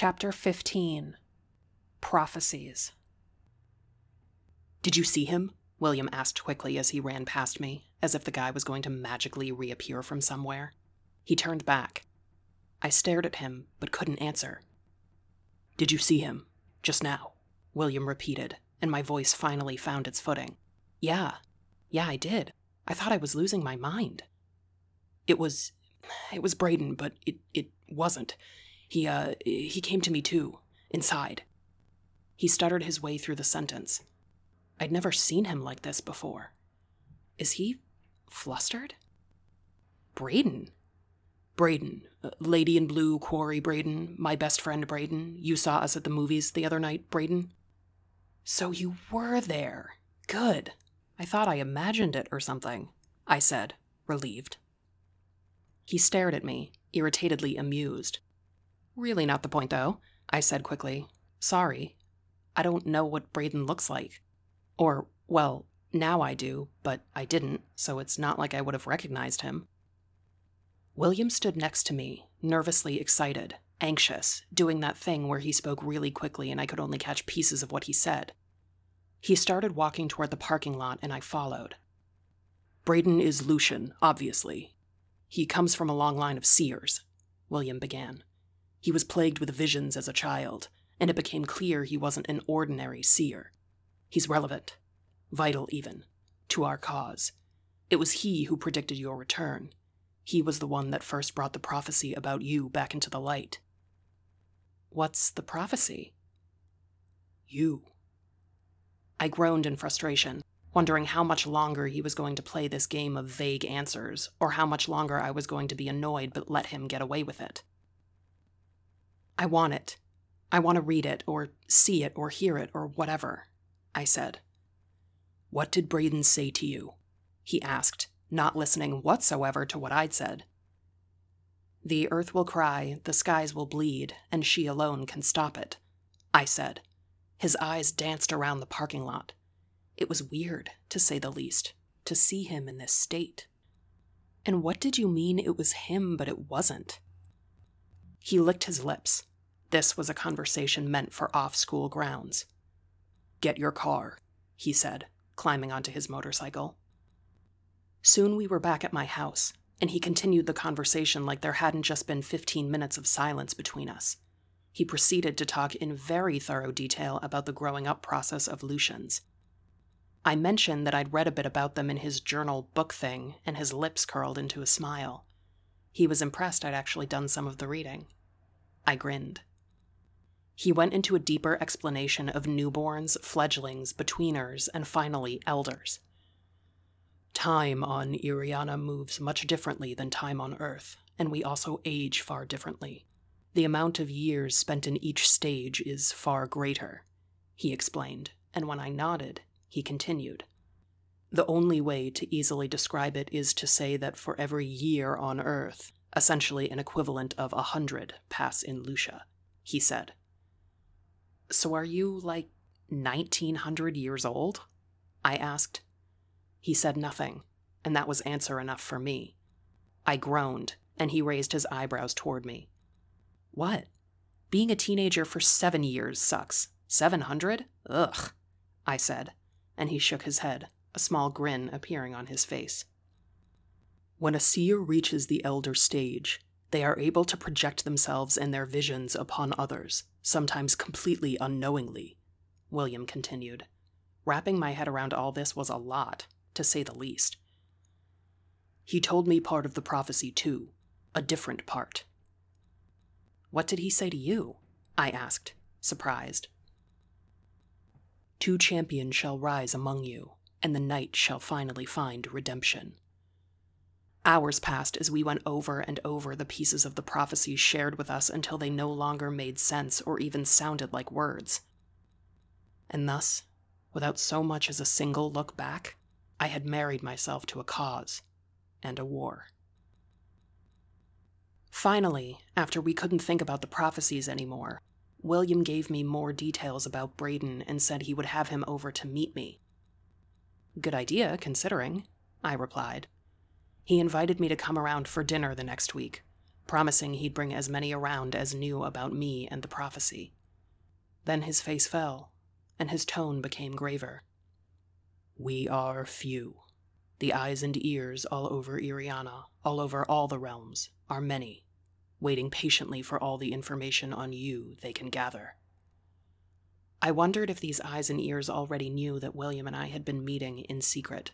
Chapter 15 Prophecies. Did you see him? William asked quickly as he ran past me, as if the guy was going to magically reappear from somewhere. He turned back. I stared at him, but couldn't answer. Did you see him? Just now? William repeated, and my voice finally found its footing. Yeah. Yeah, I did. I thought I was losing my mind. It was. It was Braden, but it, it wasn't. He, uh, he came to me too, inside. He stuttered his way through the sentence. I'd never seen him like this before. Is he flustered? Braden? Braden, uh, Lady in Blue, Quarry Braden, my best friend Braden. You saw us at the movies the other night, Braden. So you were there. Good. I thought I imagined it or something, I said, relieved. He stared at me, irritatedly amused. Really not the point, though, I said quickly. Sorry. I don't know what Braden looks like. Or, well, now I do, but I didn't, so it's not like I would have recognized him. William stood next to me, nervously excited, anxious, doing that thing where he spoke really quickly and I could only catch pieces of what he said. He started walking toward the parking lot and I followed. Braden is Lucian, obviously. He comes from a long line of seers, William began. He was plagued with visions as a child, and it became clear he wasn't an ordinary seer. He's relevant, vital even, to our cause. It was he who predicted your return. He was the one that first brought the prophecy about you back into the light. What's the prophecy? You. I groaned in frustration, wondering how much longer he was going to play this game of vague answers, or how much longer I was going to be annoyed but let him get away with it. I want it. I want to read it, or see it, or hear it, or whatever, I said. What did Braden say to you? He asked, not listening whatsoever to what I'd said. The earth will cry, the skies will bleed, and she alone can stop it, I said. His eyes danced around the parking lot. It was weird, to say the least, to see him in this state. And what did you mean it was him, but it wasn't? He licked his lips. This was a conversation meant for off school grounds. Get your car, he said, climbing onto his motorcycle. Soon we were back at my house, and he continued the conversation like there hadn't just been 15 minutes of silence between us. He proceeded to talk in very thorough detail about the growing up process of Lucians. I mentioned that I'd read a bit about them in his journal book thing, and his lips curled into a smile. He was impressed I'd actually done some of the reading. I grinned. He went into a deeper explanation of newborns, fledglings, betweeners, and finally elders. Time on Iriana moves much differently than time on Earth, and we also age far differently. The amount of years spent in each stage is far greater, he explained, and when I nodded, he continued. The only way to easily describe it is to say that for every year on Earth, essentially an equivalent of a hundred pass in Lucia, he said. So are you like 1900 years old? I asked. He said nothing, and that was answer enough for me. I groaned, and he raised his eyebrows toward me. What? Being a teenager for seven years sucks. 700? Ugh, I said, and he shook his head, a small grin appearing on his face. When a seer reaches the elder stage, they are able to project themselves and their visions upon others, sometimes completely unknowingly, William continued. Wrapping my head around all this was a lot, to say the least. He told me part of the prophecy, too, a different part. What did he say to you? I asked, surprised. Two champions shall rise among you, and the night shall finally find redemption. Hours passed as we went over and over the pieces of the prophecies shared with us until they no longer made sense or even sounded like words. And thus, without so much as a single look back, I had married myself to a cause and a war. Finally, after we couldn't think about the prophecies anymore, William gave me more details about Braden and said he would have him over to meet me. Good idea, considering, I replied. He invited me to come around for dinner the next week. promising he'd bring as many around as knew about me and the prophecy. Then his face fell, and his tone became graver. We are few. The eyes and ears all over Iriana, all over all the realms, are many, waiting patiently for all the information on you they can gather. I wondered if these eyes and ears already knew that William and I had been meeting in secret.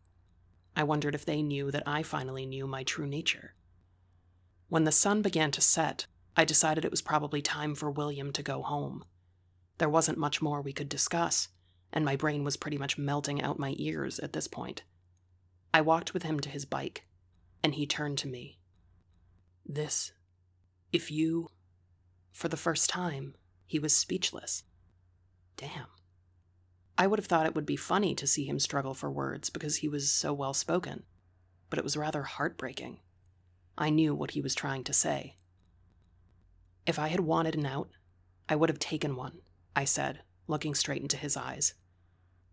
I wondered if they knew that I finally knew my true nature. When the sun began to set, I decided it was probably time for William to go home. There wasn't much more we could discuss, and my brain was pretty much melting out my ears at this point. I walked with him to his bike, and he turned to me. This, if you. For the first time, he was speechless. Damn. I would have thought it would be funny to see him struggle for words because he was so well spoken, but it was rather heartbreaking. I knew what he was trying to say. If I had wanted an out, I would have taken one, I said, looking straight into his eyes.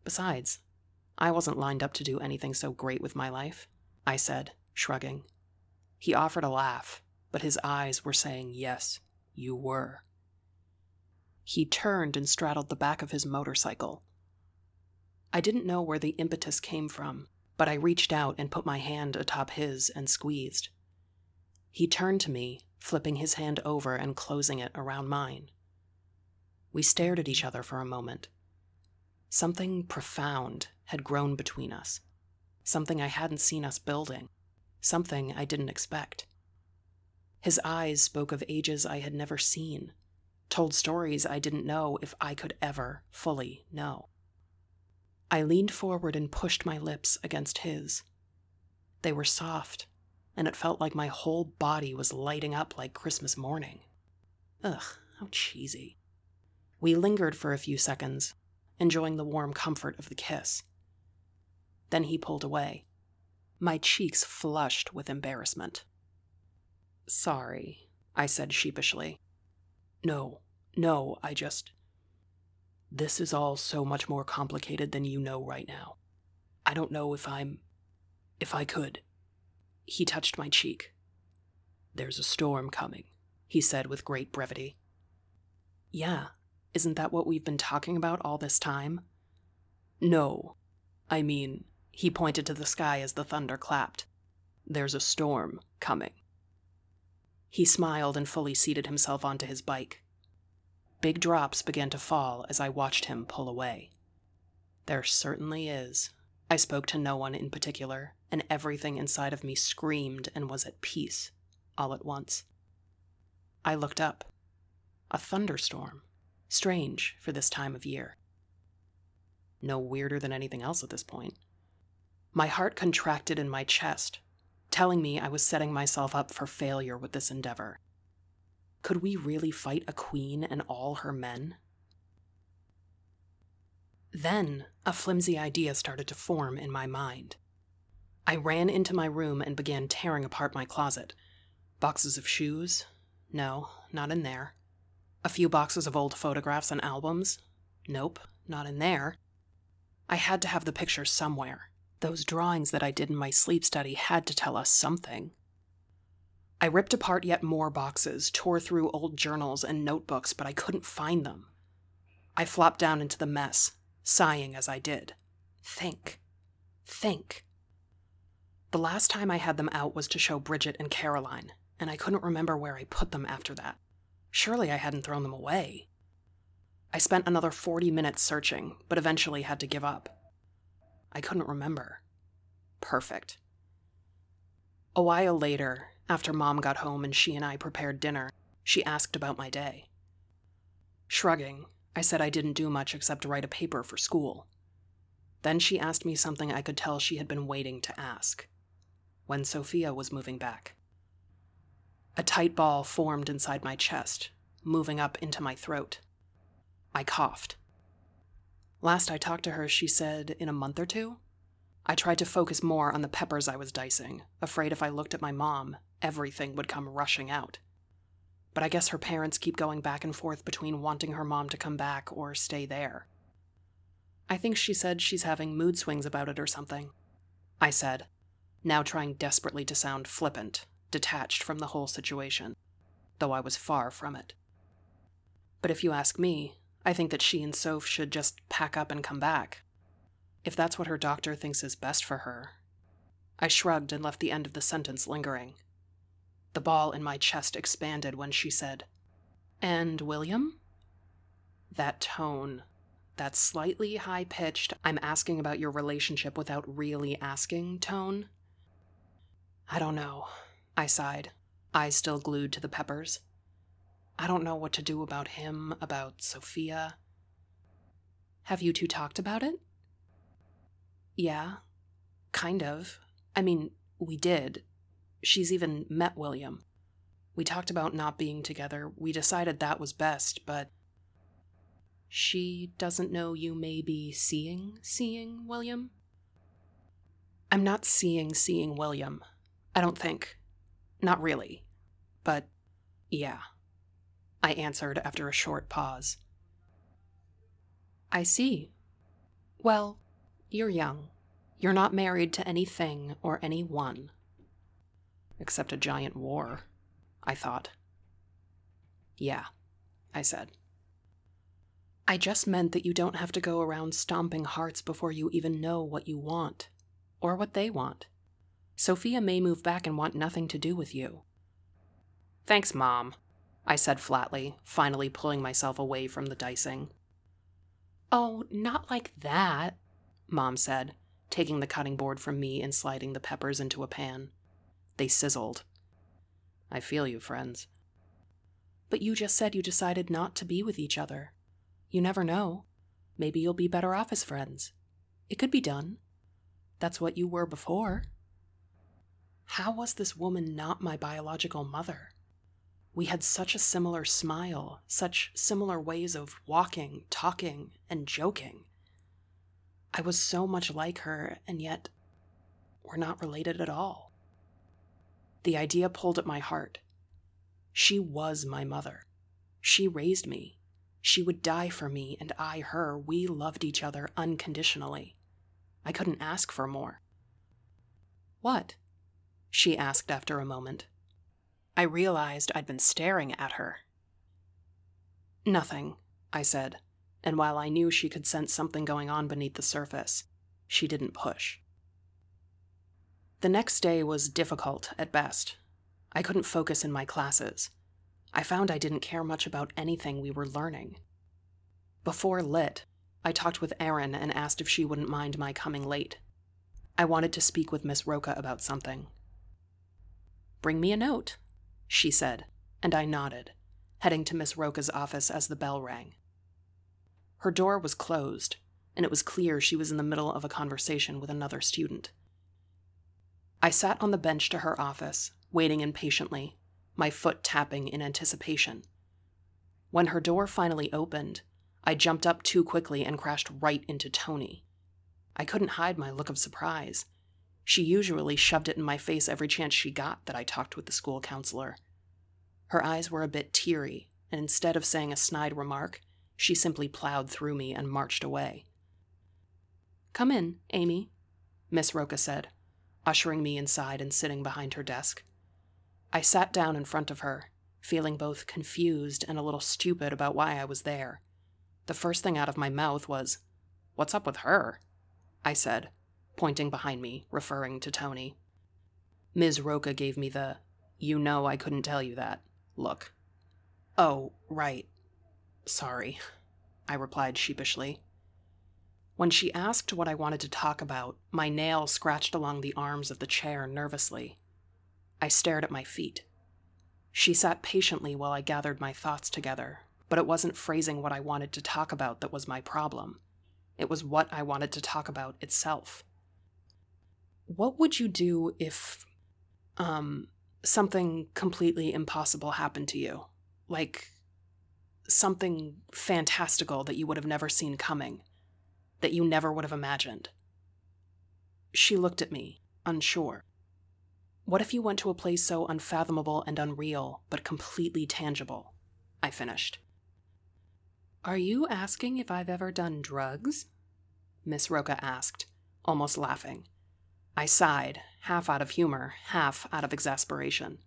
Besides, I wasn't lined up to do anything so great with my life, I said, shrugging. He offered a laugh, but his eyes were saying, Yes, you were. He turned and straddled the back of his motorcycle. I didn't know where the impetus came from, but I reached out and put my hand atop his and squeezed. He turned to me, flipping his hand over and closing it around mine. We stared at each other for a moment. Something profound had grown between us, something I hadn't seen us building, something I didn't expect. His eyes spoke of ages I had never seen, told stories I didn't know if I could ever fully know. I leaned forward and pushed my lips against his. They were soft, and it felt like my whole body was lighting up like Christmas morning. Ugh, how cheesy. We lingered for a few seconds, enjoying the warm comfort of the kiss. Then he pulled away. My cheeks flushed with embarrassment. Sorry, I said sheepishly. No, no, I just. This is all so much more complicated than you know right now. I don't know if I'm. if I could. He touched my cheek. There's a storm coming, he said with great brevity. Yeah, isn't that what we've been talking about all this time? No. I mean, he pointed to the sky as the thunder clapped. There's a storm coming. He smiled and fully seated himself onto his bike. Big drops began to fall as I watched him pull away. There certainly is. I spoke to no one in particular, and everything inside of me screamed and was at peace all at once. I looked up. A thunderstorm. Strange for this time of year. No weirder than anything else at this point. My heart contracted in my chest, telling me I was setting myself up for failure with this endeavor. Could we really fight a queen and all her men? Then, a flimsy idea started to form in my mind. I ran into my room and began tearing apart my closet. Boxes of shoes? No, not in there. A few boxes of old photographs and albums? Nope, not in there. I had to have the pictures somewhere. Those drawings that I did in my sleep study had to tell us something. I ripped apart yet more boxes, tore through old journals and notebooks, but I couldn't find them. I flopped down into the mess, sighing as I did. Think. Think. The last time I had them out was to show Bridget and Caroline, and I couldn't remember where I put them after that. Surely I hadn't thrown them away. I spent another 40 minutes searching, but eventually had to give up. I couldn't remember. Perfect. A while later, after Mom got home and she and I prepared dinner, she asked about my day. Shrugging, I said I didn't do much except write a paper for school. Then she asked me something I could tell she had been waiting to ask when Sophia was moving back. A tight ball formed inside my chest, moving up into my throat. I coughed. Last I talked to her, she said in a month or two. I tried to focus more on the peppers I was dicing, afraid if I looked at my mom, everything would come rushing out. But I guess her parents keep going back and forth between wanting her mom to come back or stay there. I think she said she's having mood swings about it or something. I said, now trying desperately to sound flippant, detached from the whole situation. though I was far from it. But if you ask me, I think that she and Soph should just pack up and come back. If that's what her doctor thinks is best for her. I shrugged and left the end of the sentence lingering. The ball in my chest expanded when she said, And William? That tone, that slightly high pitched, I'm asking about your relationship without really asking tone. I don't know, I sighed, eyes still glued to the peppers. I don't know what to do about him, about Sophia. Have you two talked about it? Yeah, kind of. I mean, we did. She's even met William. We talked about not being together. We decided that was best, but. She doesn't know you may be seeing, seeing William? I'm not seeing, seeing William. I don't think. Not really. But, yeah. I answered after a short pause. I see. Well, you're young. You're not married to anything or anyone. Except a giant war, I thought. Yeah, I said. I just meant that you don't have to go around stomping hearts before you even know what you want, or what they want. Sophia may move back and want nothing to do with you. Thanks, Mom, I said flatly, finally pulling myself away from the dicing. Oh, not like that, Mom said, taking the cutting board from me and sliding the peppers into a pan. They sizzled. I feel you, friends. But you just said you decided not to be with each other. You never know. Maybe you'll be better off as friends. It could be done. That's what you were before. How was this woman not my biological mother? We had such a similar smile, such similar ways of walking, talking, and joking. I was so much like her, and yet we're not related at all. The idea pulled at my heart. She was my mother. She raised me. She would die for me, and I her. We loved each other unconditionally. I couldn't ask for more. What? She asked after a moment. I realized I'd been staring at her. Nothing, I said, and while I knew she could sense something going on beneath the surface, she didn't push. The next day was difficult at best. I couldn't focus in my classes. I found I didn't care much about anything we were learning. Before Lit, I talked with Erin and asked if she wouldn't mind my coming late. I wanted to speak with Miss Roca about something. Bring me a note, she said, and I nodded, heading to Miss Roca's office as the bell rang. Her door was closed, and it was clear she was in the middle of a conversation with another student. I sat on the bench to her office, waiting impatiently, my foot tapping in anticipation. When her door finally opened, I jumped up too quickly and crashed right into Tony. I couldn't hide my look of surprise. She usually shoved it in my face every chance she got that I talked with the school counselor. Her eyes were a bit teary, and instead of saying a snide remark, she simply plowed through me and marched away. Come in, Amy, Miss Roca said, ushering me inside and sitting behind her desk. I sat down in front of her, feeling both confused and a little stupid about why I was there. The first thing out of my mouth was, What's up with her? I said, pointing behind me, referring to Tony. Ms. Roca gave me the, you know I couldn't tell you that, look. Oh, right. Sorry, I replied sheepishly. When she asked what I wanted to talk about, my nail scratched along the arms of the chair nervously. I stared at my feet. She sat patiently while I gathered my thoughts together, but it wasn't phrasing what I wanted to talk about that was my problem. It was what I wanted to talk about itself what would you do if um, something completely impossible happened to you? Like something fantastical that you would have never seen coming, that you never would have imagined. She looked at me, unsure. What if you went to a place so unfathomable and unreal, but completely tangible? I finished. Are you asking if I've ever done drugs? Miss Roca asked, almost laughing. I sighed, half out of humor, half out of exasperation.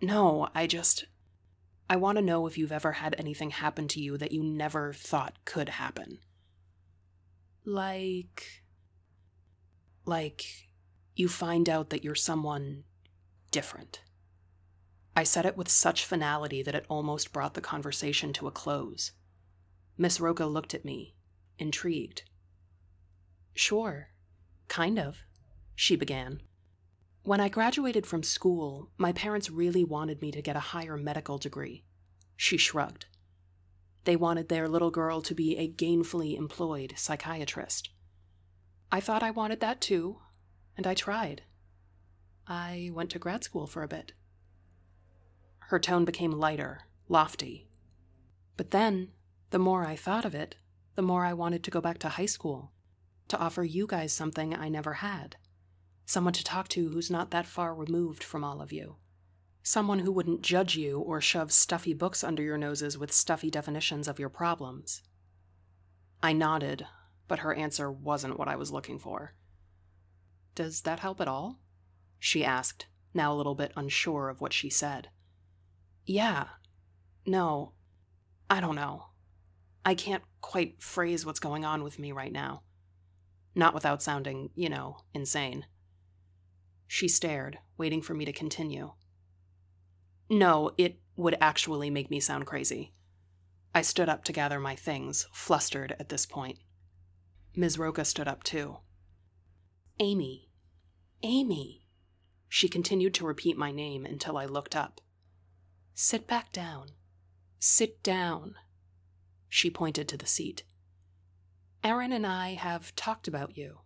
No, I just. I want to know if you've ever had anything happen to you that you never thought could happen. Like. Like, you find out that you're someone different. I said it with such finality that it almost brought the conversation to a close. Miss Roca looked at me, intrigued. Sure, kind of, she began. When I graduated from school, my parents really wanted me to get a higher medical degree. She shrugged. They wanted their little girl to be a gainfully employed psychiatrist. I thought I wanted that too, and I tried. I went to grad school for a bit. Her tone became lighter, lofty. But then, the more I thought of it, the more I wanted to go back to high school, to offer you guys something I never had. Someone to talk to who's not that far removed from all of you. Someone who wouldn't judge you or shove stuffy books under your noses with stuffy definitions of your problems. I nodded, but her answer wasn't what I was looking for. Does that help at all? She asked, now a little bit unsure of what she said. Yeah. No. I don't know. I can't quite phrase what's going on with me right now. Not without sounding, you know, insane. She stared, waiting for me to continue. No, it would actually make me sound crazy. I stood up to gather my things, flustered at this point. Ms. Roca stood up too. Amy. Amy. She continued to repeat my name until I looked up. Sit back down. Sit down. She pointed to the seat. Erin and I have talked about you.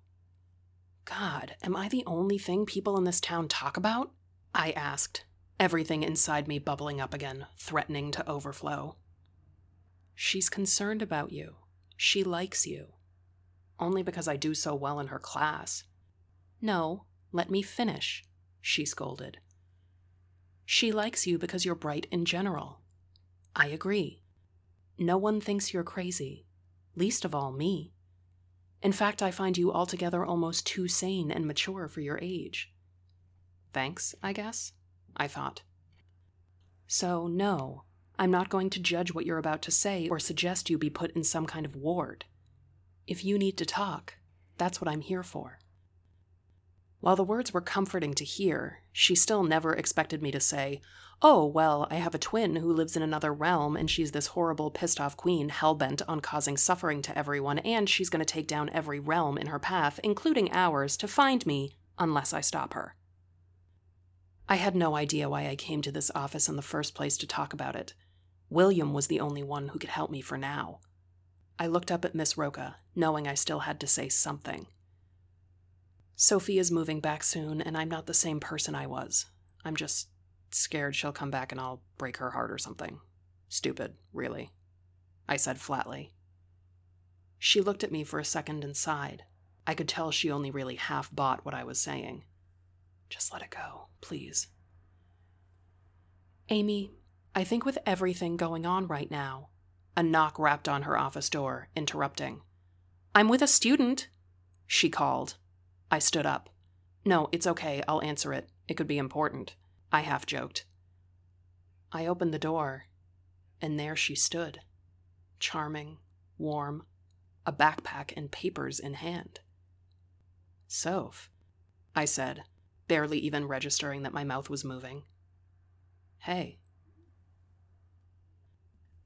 God, am I the only thing people in this town talk about? I asked, everything inside me bubbling up again, threatening to overflow. She's concerned about you. She likes you only because I do so well in her class. No, let me finish, she scolded. She likes you because you're bright in general. I agree. No one thinks you're crazy, least of all me. In fact, I find you altogether almost too sane and mature for your age. Thanks, I guess, I thought. So, no, I'm not going to judge what you're about to say or suggest you be put in some kind of ward. If you need to talk, that's what I'm here for. While the words were comforting to hear, she still never expected me to say, Oh, well, I have a twin who lives in another realm, and she's this horrible, pissed off queen hell bent on causing suffering to everyone, and she's going to take down every realm in her path, including ours, to find me unless I stop her. I had no idea why I came to this office in the first place to talk about it. William was the only one who could help me for now. I looked up at Miss Roca, knowing I still had to say something. Sophia's moving back soon, and I'm not the same person I was. I'm just scared she'll come back and I'll break her heart or something. Stupid, really. I said flatly. She looked at me for a second and sighed. I could tell she only really half bought what I was saying. Just let it go, please. Amy, I think with everything going on right now, a knock rapped on her office door, interrupting. I'm with a student, she called. I stood up. No, it's okay, I'll answer it. It could be important. I half joked. I opened the door, and there she stood. Charming, warm, a backpack and papers in hand. Soph, I said, barely even registering that my mouth was moving. Hey,